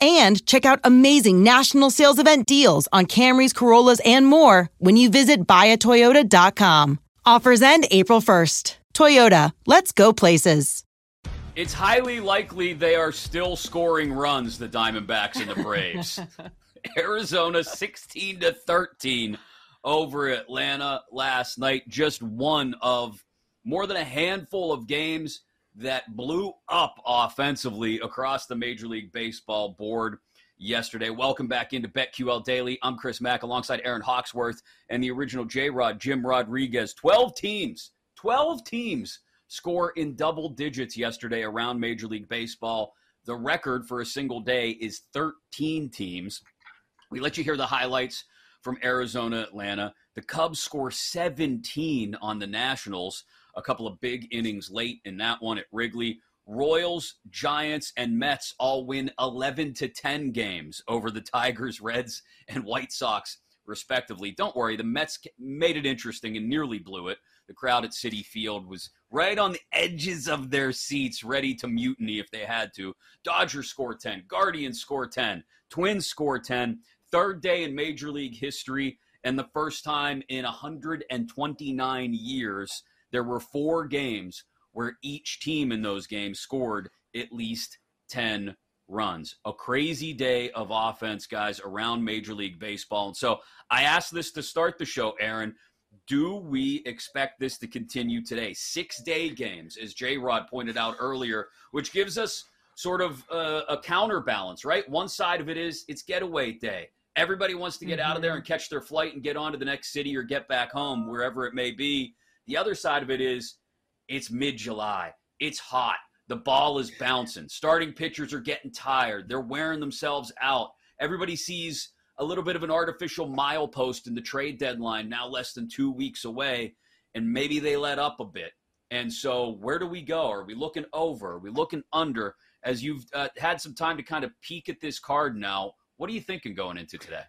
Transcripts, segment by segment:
and check out amazing national sales event deals on Camrys, Corollas, and more when you visit buyatoyota.com. Offers end April 1st. Toyota, let's go places. It's highly likely they are still scoring runs, the Diamondbacks and the Braves. Arizona 16 to 13 over Atlanta last night. Just one of more than a handful of games that blew up offensively across the Major League Baseball board yesterday. Welcome back into BetQL Daily. I'm Chris Mack alongside Erin Hawksworth and the original J Rod, Jim Rodriguez. 12 teams, 12 teams score in double digits yesterday around Major League Baseball. The record for a single day is 13 teams. We let you hear the highlights from Arizona, Atlanta. The Cubs score 17 on the Nationals a couple of big innings late in that one at Wrigley. Royals, Giants, and Mets all win 11 to 10 games over the Tigers, Reds, and White Sox, respectively. Don't worry, the Mets made it interesting and nearly blew it. The crowd at Citi Field was right on the edges of their seats, ready to mutiny if they had to. Dodgers score 10, Guardians score 10, Twins score 10. Third day in Major League history, and the first time in 129 years there were four games where each team in those games scored at least 10 runs. A crazy day of offense, guys, around Major League Baseball. And so I asked this to start the show, Erin. Do we expect this to continue today? Six day games, as J Rod pointed out earlier, which gives us sort of a, a, counterbalance, right? One side of it is it's getaway day. Everybody wants to get mm-hmm. out of there and catch their flight and get on to the next city or get back home, wherever it may be. The other side of it is it's mid July, it's hot, the ball is bouncing, starting pitchers are getting tired, they're wearing themselves out. Everybody sees a little bit of an artificial milepost in the trade deadline, now less than two weeks away, and maybe they let up a bit. And so, where do we go? Are we looking over? Are we looking under? As you've uh, had some time to kind of peek at this card now, what are you thinking going into today?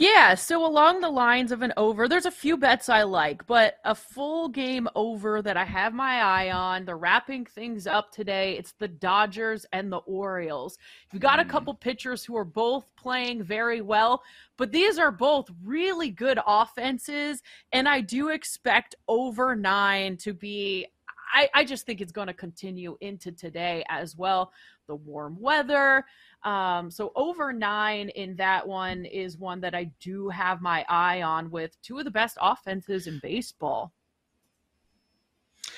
Yeah, so along the lines of an over, there's a few bets I like, but a full game over that I have my eye on. They're wrapping things up today. It's the Dodgers and the Orioles. You've got a mm. couple pitchers who are both playing very well, but these are both really good offenses, and I do expect over nine to be. I, I just think it's going to continue into today as well. The warm weather. Um, so over nine in that one is one that I do have my eye on with two of the best offenses in baseball.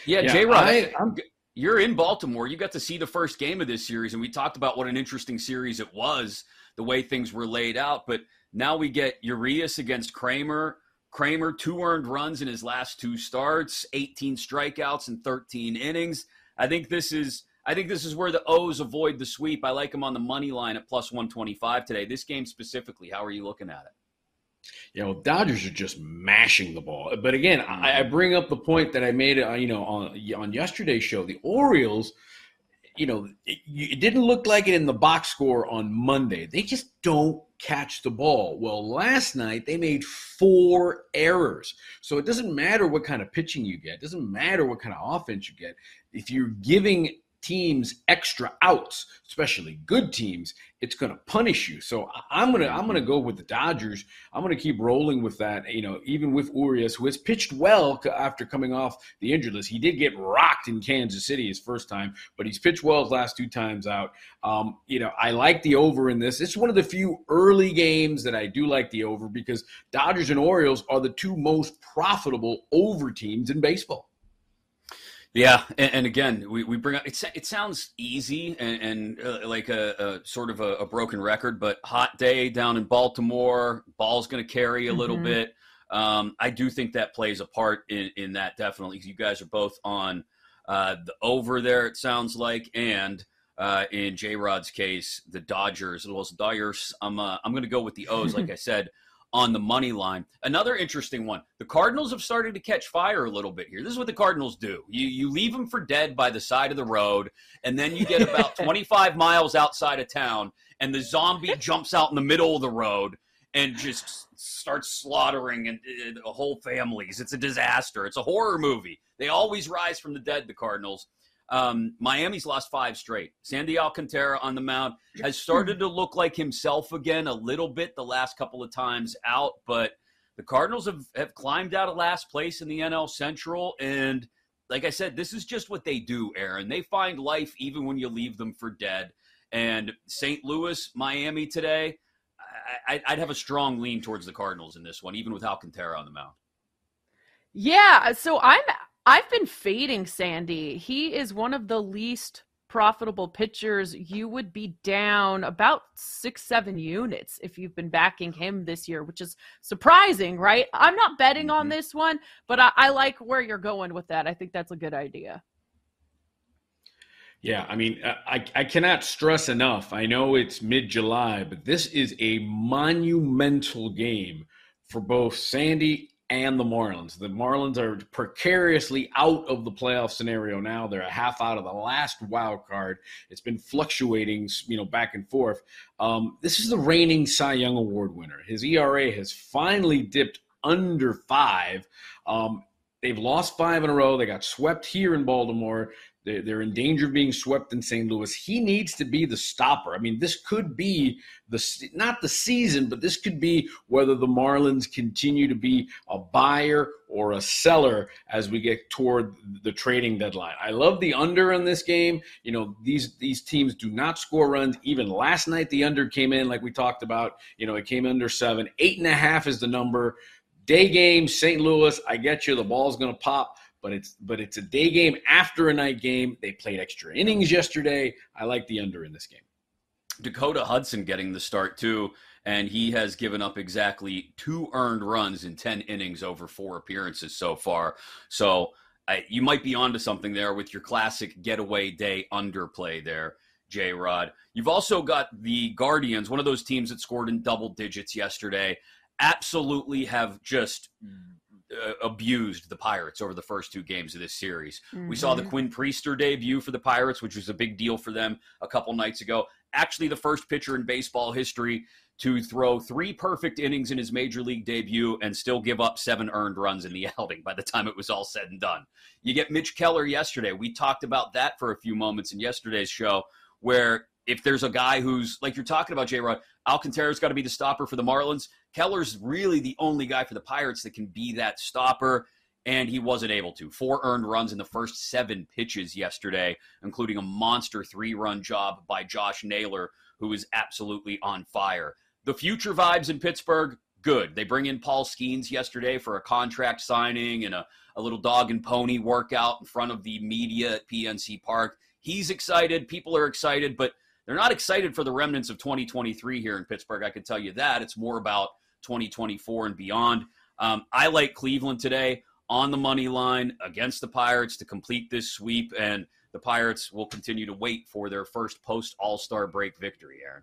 Yeah, yeah J Rod, you're in Baltimore. You got to see the first game of this series, and we talked about what an interesting series it was, the way things were laid out. But now we get Urias against Kremer. Kremer, two earned runs in his last two starts, 18 strikeouts and 13 innings. I think this is I think this is where the O's avoid the sweep. I like them on the money line at plus 125 today. This game specifically, how are you looking at it? You know, Dodgers are just mashing the ball. But again, I, I bring up the point that I made, uh, you know, on on yesterday's show. The Orioles, you know, it, it didn't look like it in the box score on Monday. They just don't catch the ball. Well, last night they made four errors. So it doesn't matter what kind of pitching you get. It doesn't matter what kind of offense you get. If you're giving teams extra outs, especially good teams, it's going to punish you. So I'm gonna I'm gonna go with the Dodgers. I'm gonna keep rolling with that. You know, even with Urias, who has pitched well after coming off the injured list. He did get rocked in Kansas City his first time, but he's pitched well his last two times out. Um, you know, I like the over in this. It's one of the few early games that I do like the over because Dodgers and Orioles are the two most profitable over teams in baseball. Yeah, and, and, again, we, we bring up it. It sounds easy and, and uh, like a, a, sort of a, a, broken record, but hot day down in Baltimore. Ball's going to carry a little mm-hmm. bit. Um, I do think that plays a part in, in that definitely. You guys are both on uh, the over there. It sounds like, and uh, in J Rod's case, the Dodgers. The Dodgers. I'm uh, I'm going to go with the O's. like I said on the money line. Another interesting one. The Cardinals have started to catch fire a little bit here. This is what the Cardinals do. You you leave them for dead by the side of the road, and then you get about 25 miles outside of town, and the zombie jumps out in the middle of the road and just starts slaughtering and, uh, and whole families. It's a disaster. It's a horror movie. They always rise from the dead, the Cardinals. Um, Miami's lost five straight. Sandy Alcantara on the mound has started to look like himself again a little bit the last couple of times out, but the Cardinals have, have climbed out of last place in the NL Central. And like I said, this is just what they do, Erin. They find life even when you leave them for dead. And St. Louis, Miami today, I, would have a strong lean towards the Cardinals in this one, even with Alcantara on the mound. Yeah, so I'm I've been fading Sandy. He is one of the least profitable pitchers. You would be down about six, seven units if you've been backing him this year, which is surprising, right? I'm not betting mm-hmm. on this one, but I, I like where you're going with that. I think that's a good idea. Yeah, I mean, I, I cannot stress enough. I know it's mid July, but this is a monumental game for both Sandy and the Marlins. The Marlins are precariously out of the playoff scenario now. They're a half out of the last wild card. It's been fluctuating, you know, back and forth. Um, this is the reigning Cy Young Award winner. His ERA has finally dipped under five. Um, they've lost five in a row. They got swept here in Baltimore. They're, in danger of being swept in St. Louis. He needs to be the stopper. I mean, this could be the not the season, but this could be whether the Marlins continue to be a buyer or a seller as we get toward the trading deadline. I love the under in this game. You know, these these teams do not score runs. Even last night, the under came in like we talked about. You know, it came under seven. Eight and a half is the number. Day game, St. Louis. I get you. The ball's going to pop but it's but it's a day game after a night game. They played extra innings yesterday. I like the under in this game. Dakota Hudson getting the start too, and he has given up exactly two earned runs in ten innings over four appearances so far. So I, you might be onto something there with your classic getaway day underplay there. J Rod. You've also got the Guardians, one of those teams that scored in double digits yesterday. Absolutely have just mm. Uh, abused the Pirates over the first two games of this series. Mm-hmm. We saw the mm-hmm. Quinn Priester debut for the Pirates, which was a big deal for them a couple nights ago. Actually, the first pitcher in baseball history to throw three perfect innings in his major league debut and still give up seven earned runs in the outing by the time it was all said and done. You get Mitch Keller yesterday. We talked about that for a few moments in yesterday's show, where if there's a guy who's like you're talking about, J Rod, Alcantara's got to be the stopper for the Marlins. Keller's really the only guy for the Pirates that can be that stopper, and he wasn't able to. Four earned runs in the first seven pitches yesterday, including a monster three run job by Josh Naylor, who is absolutely on fire. The future vibes in Pittsburgh, good. They bring in Paul Skenes yesterday for a contract signing and a, a little dog and pony workout in front of the media at PNC Park. He's excited. People are excited, but they're not excited for the remnants of 2023 here in Pittsburgh. I can tell you that. It's more about 2024 and beyond. Um, I like Cleveland today on the money line against the Pirates to complete this sweep, and the Pirates will continue to wait for their first post All Star break victory, Erin.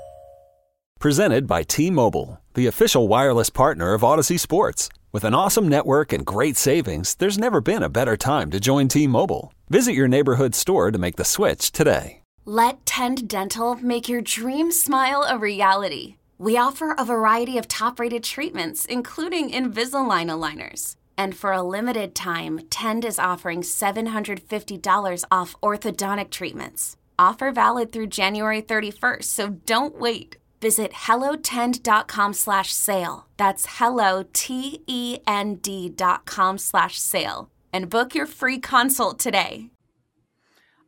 Presented by T Mobile, the official wireless partner of Audacy Sports. With an awesome network and great savings, there's never been a better time to join T Mobile. Visit your neighborhood store to make the switch today. Let Tend Dental make your dream smile a reality. We offer a variety of top rated treatments, including Invisalign aligners. And for a limited time, Tend is offering $750 off orthodontic treatments. Offer valid through January 31st, so don't wait. Visit hellotend.com slash sale. That's hello, T-E-N-D dot com slash sale. And book your free consult today.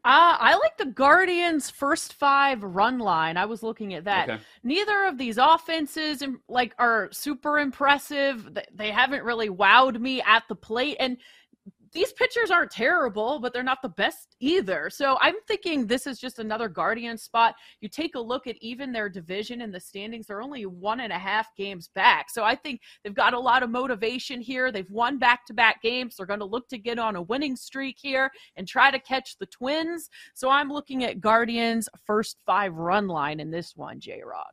Uh, I like the Guardians' first five run line. I was looking at that. Okay. Neither of these offenses like are super impressive. They haven't really wowed me at the plate, and these pitchers aren't terrible, but they're not the best either. So I'm thinking this is just another Guardian spot. You take a look at even their division and the standings, they're only one and a half games back. So I think they've got a lot of motivation here. They've won back to back games. They're going to look to get on a winning streak here and try to catch the Twins. So I'm looking at Guardians' first five run line in this one, J Rod.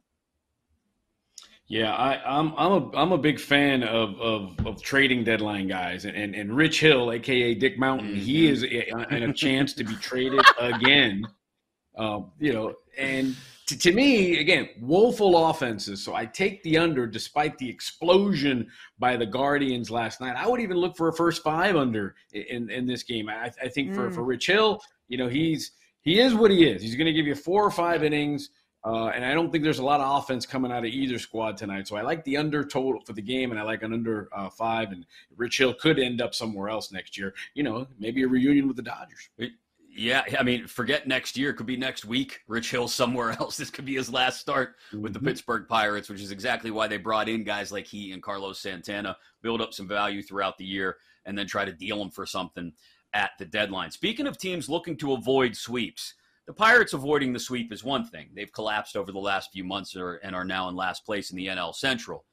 Yeah, I, am I'm, I'm a I'm a big fan of of, of trading deadline guys, and, and, and Rich Hill, aka Dick Mountain, mm-hmm. he is in a chance to be traded again. Uh, you know, and to, to, me, again, woeful offenses. So I take the under, despite the explosion by the Guardians last night. I would even look for a first five under in in this game. I, I think for mm. for Rich Hill, you know, he's he is what he is. He's going to give you four or five innings uh, and I don't think there's a lot of offense coming out of either squad tonight. So I like the under total for the game, and I like an under uh, five. And Rich Hill could end up somewhere else next year. You know, maybe a reunion with the Dodgers. Yeah, I mean, forget next year. It could be next week. Rich Hill somewhere else. This could be his last start with the mm-hmm. Pittsburgh Pirates, which is exactly why they brought in guys like he and Carlos Santana, build up some value throughout the year, and then try to deal them for something at the deadline. Speaking of teams looking to avoid sweeps, the Pirates avoiding the sweep is one thing. They've collapsed over the last few months and are now in last place in the NL Central.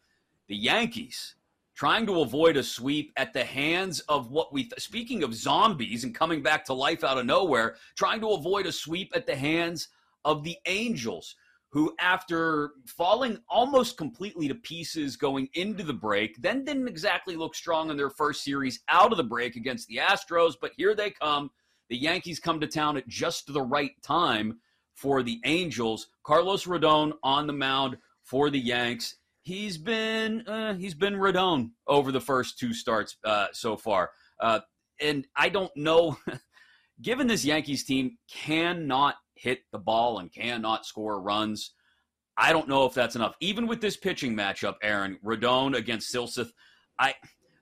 The Yankees trying to avoid a sweep at the hands of what we th- speaking of zombies and coming back to life out of nowhere, trying to avoid a sweep at the hands of the Angels who after falling almost completely to pieces going into the break, then didn't exactly look strong in their first series out of the break against the Astros, but here they come the Yankees come to town at just the right time for the Angels. Carlos Rodon on the mound for the Yanks. He's been uh, he's been Rodon over the first two starts uh, so far, uh, and I don't know. given this Yankees team cannot hit the ball and cannot score runs, I don't know if that's enough. Even with this pitching matchup, Erin Rodon against Silseth, I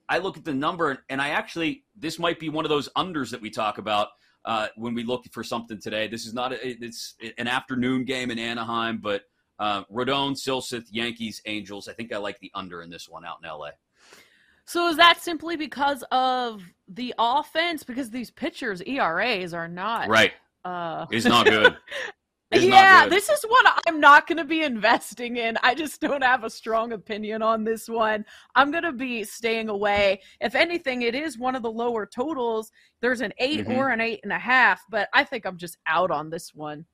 I look at the number and I actually this might be one of those unders that we talk about uh, when we look for something today. This is not a, it's an afternoon game in Anaheim, but uh, Rodon, Silseth, Yankees, Angels. I think I like the under in this one out in LA. So is that simply because of the offense? Because these pitchers' ERAs are not right. Uh, it's not good. yeah, this is what I'm not going to be investing in. I just don't have a strong opinion on this one. I'm going to be staying away. If anything, it is one of the lower totals. There's an 8 mm-hmm. or an eight and a half, but I think I'm just out on this one.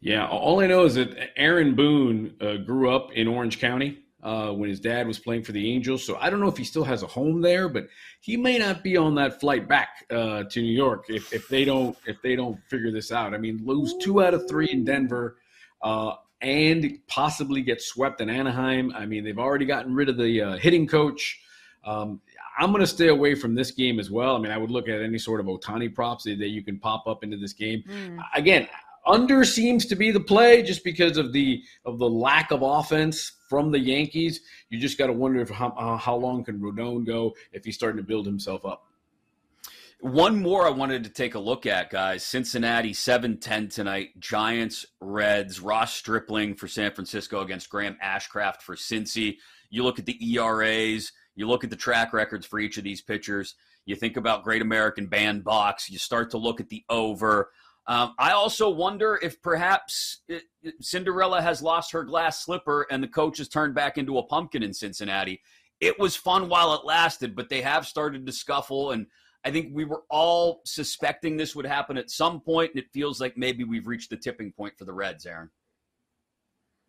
Yeah, all I know is that Aaron Boone uh, grew up in Orange County uh, when his dad was playing for the Angels. So I don't know if he still has a home there, but he may not be on that flight back uh, to New York if, if they don't if they don't figure this out. I mean, lose two out of three in Denver. Uh, and possibly get swept in Anaheim. I mean, they've already gotten rid of the uh, hitting coach. Um, I'm going to stay away from this game as well. I mean, I would look at any sort of Ohtani props that, you can pop up into this game. Mm. Again, under seems to be the play just because of the of the lack of offense from the Yankees. You just got to wonder if how, uh, how long can Rodon go if he's starting to build himself up. One more I wanted to take a look at, guys. Cincinnati 7 10 tonight. Giants, Reds, Ross Stripling for San Francisco against Graham Ashcraft for Cincy. You look at the ERAs, you look at the track records for each of these pitchers. You think about Great American Bandbox. You start to look at the over. Um, I also wonder if perhaps it, it, Cinderella has lost her glass slipper and the coach has turned back into a pumpkin in Cincinnati. It was fun while it lasted, but they have started to scuffle and I think we were all suspecting this would happen at some point, and it feels like maybe we've reached the tipping point for the Reds, Erin.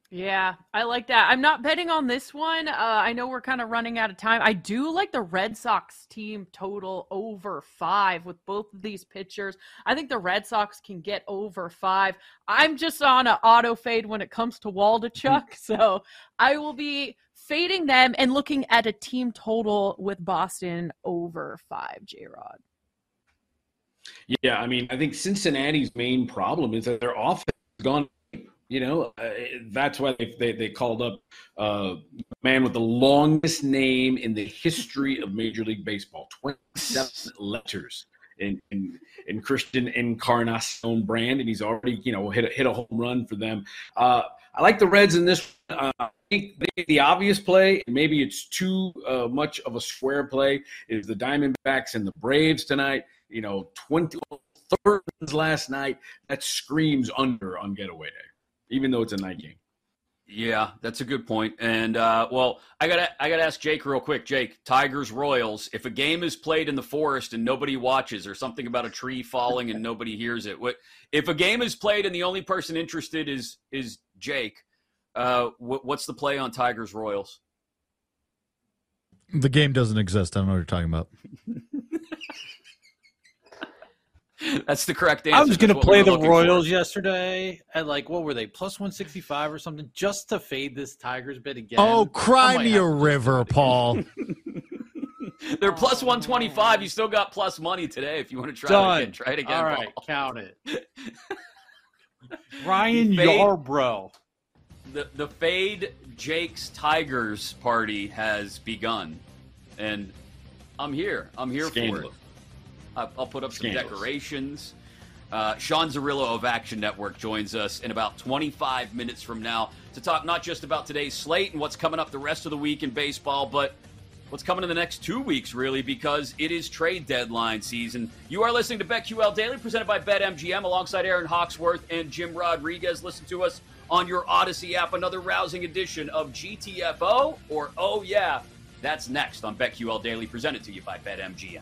Yeah, I like that. I'm not betting on this one. Uh, I know we're kind of running out of time. I do like the Red Sox team total over five with both of these pitchers. I think the Red Sox can get over five. I'm just on an auto fade when it comes to Waldichuk, so I will be fading them and looking at a team total with Boston over five, J Rod. Yeah, I mean, I think Cincinnati's main problem is that their offense has gone. You know, uh, that's why they, they, they called up uh, man with the longest name in the history of Major League Baseball 27 letters in, in, in Christian Encarnacion-Strand, and he's already, you know, hit a, hit a home run for them. Uh, I like the Reds in this. Uh, I think the obvious play, maybe it's too uh, much of a square play, is the Diamondbacks and the Braves tonight. You know, 20 third last night. That screams under on getaway day, even though it's a night game. Yeah, that's a good point. And uh, well, I gotta I gotta ask Jake real quick. Jake, Tigers Royals. If a game is played in the forest and nobody watches, or something about a tree falling and nobody hears it, what if a game is played and the only person interested is is Jake? Uh, what, what's the play on Tigers Royals? The game doesn't exist. I don't know what you're talking about. That's the correct answer. I was going to play we the Royals for. yesterday at like what were they plus one sixty five or something just to fade this Tigers bid again. Oh, I cry me a river. Paul. They're oh, plus 125. You still got plus money today if you want to try Done. it again. Try it again. All right, Paul. count it. Ryan Fade- Yarbrough. The, the Fade Jake's Tigers party has begun. And I'm here. I'm here for it. I'll put up some decorations. Uh, Sean Zerillo of Action Network joins us in about 25 minutes from now to talk not just about today's slate and what's coming up the rest of the week in baseball, but what's coming in the next two weeks, really, because it is trade deadline season. You are listening to BetQL Daily, presented by BetMGM, alongside Erin Hawksworth and Jim Rodriguez. Listen to us on your Audacy app. Another rousing edition of GTFO, or Oh Yeah, that's next on BetQL Daily, presented to you by BetMGM.